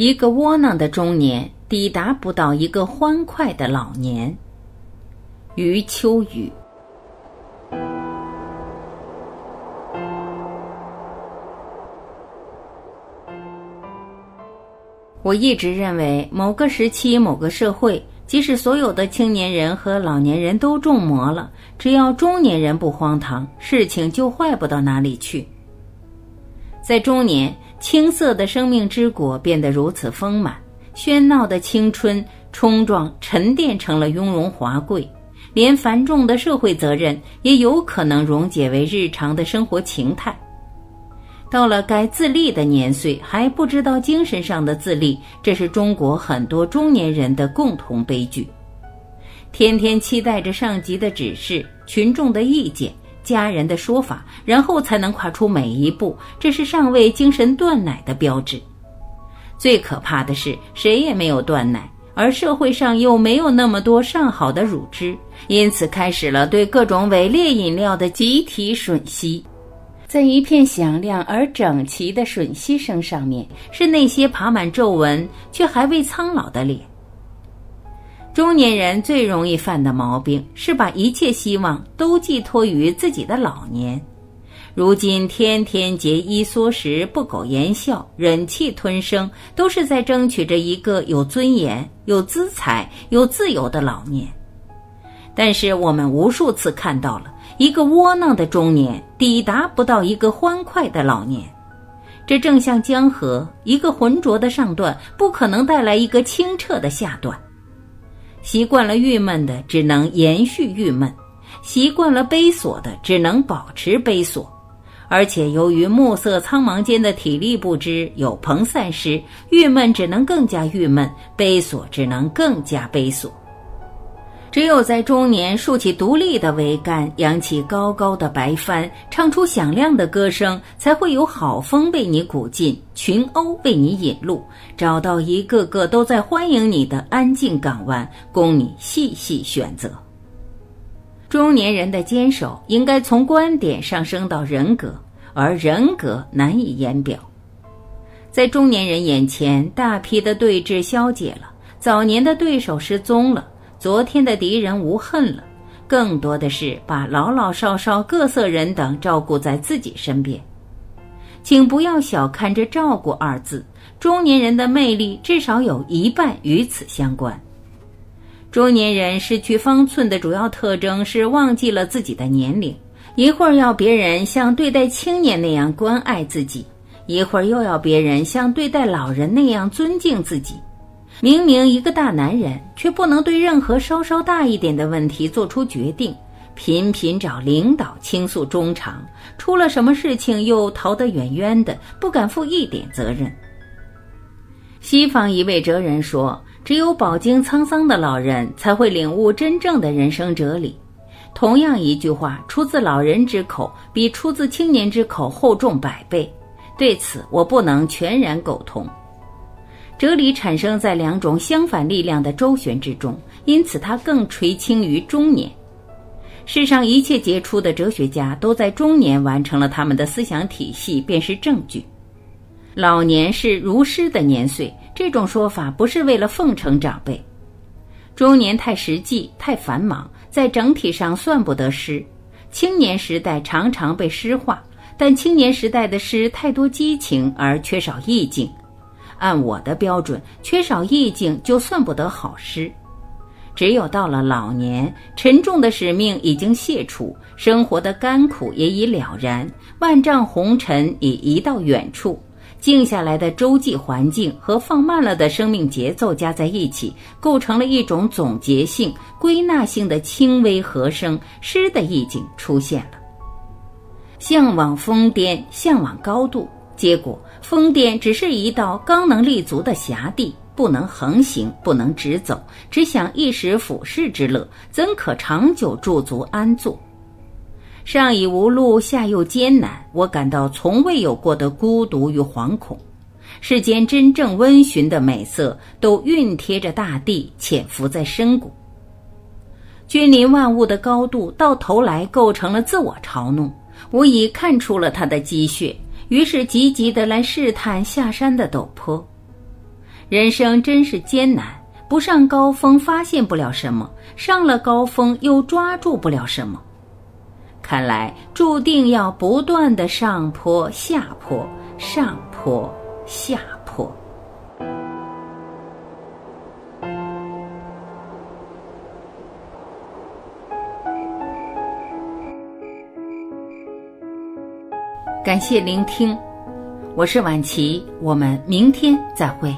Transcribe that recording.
一个窝囊的中年抵达不到一个欢快的老年。余秋雨。我一直认为，某个时期、某个社会，即使所有的青年人和老年人都中魔了，只要中年人不荒唐，事情就坏不到哪里去。在中年。青涩的生命之果变得如此丰满，喧闹的青春冲撞沉淀成了雍容华贵，连繁重的社会责任也有可能溶解为日常的生活情态。到了该自立的年岁，还不知道精神上的自立，这是中国很多中年人的共同悲剧。天天期待着上级的指示、群众的意见。家人的说法，然后才能跨出每一步，这是尚未精神断奶的标志。最可怕的是，谁也没有断奶，而社会上又没有那么多上好的乳汁，因此开始了对各种伪劣饮料的集体吮吸。在一片响亮而整齐的吮吸声上面，是那些爬满皱纹却还未苍老的脸。中年人最容易犯的毛病是把一切希望都寄托于自己的老年，如今天天节衣缩食、不苟言笑、忍气吞声，都是在争取着一个有尊严、有姿彩、有自由的老年。但是我们无数次看到了一个窝囊的中年抵达不到一个欢快的老年，这正像江河，一个浑浊的上段不可能带来一个清澈的下段。习惯了郁闷的，只能延续郁闷；习惯了悲锁的，只能保持悲锁。而且由于暮色苍茫间的体力不支，有朋散失，郁闷只能更加郁闷，悲锁只能更加悲锁。只有在中年竖起独立的桅杆，扬起高高的白帆，唱出响亮的歌声，才会有好风为你鼓劲，群鸥为你引路，找到一个个都在欢迎你的安静港湾，供你细细选择。中年人的坚守应该从观点上升到人格，而人格难以言表。在中年人眼前，大批的对峙消解了，早年的对手失踪了。昨天的敌人无恨了，更多的是把老老少少各色人等照顾在自己身边。请不要小看这“照顾”二字，中年人的魅力至少有一半与此相关。中年人失去方寸的主要特征是忘记了自己的年龄，一会儿要别人像对待青年那样关爱自己，一会儿又要别人像对待老人那样尊敬自己。明明一个大男人，却不能对任何稍稍大一点的问题做出决定，频频找领导倾诉衷肠，出了什么事情又逃得远远的，不敢负一点责任。西方一位哲人说：“只有饱经沧桑的老人，才会领悟真正的人生哲理。”同样一句话，出自老人之口，比出自青年之口厚重百倍。对此，我不能全然苟同。哲理产生在两种相反力量的周旋之中，因此它更垂青于中年。世上一切杰出的哲学家都在中年完成了他们的思想体系，便是证据。老年是如诗的年岁，这种说法不是为了奉承长辈。中年太实际、太繁忙，在整体上算不得诗。青年时代常常被诗化，但青年时代的诗太多激情而缺少意境。按我的标准，缺少意境就算不得好诗。只有到了老年，沉重的使命已经卸除，生活的甘苦也已了然，万丈红尘已移到远处，静下来的周际环境和放慢了的生命节奏加在一起，构成了一种总结性、归纳性的轻微和声，诗的意境出现了。向往峰巅，向往高度。结果，疯癫只是一道刚能立足的狭地，不能横行，不能直走，只想一时俯视之乐，怎可长久驻足安坐？上已无路，下又艰难，我感到从未有过的孤独与惶恐。世间真正温驯的美色，都熨贴着大地，潜伏在深谷。君临万物的高度，到头来构成了自我嘲弄。我已看出了他的积血。于是急急的来试探下山的陡坡，人生真是艰难，不上高峰发现不了什么，上了高峰又抓住不了什么。看来注定要不断的上坡下坡，上坡下坡。感谢聆听，我是晚琪，我们明天再会。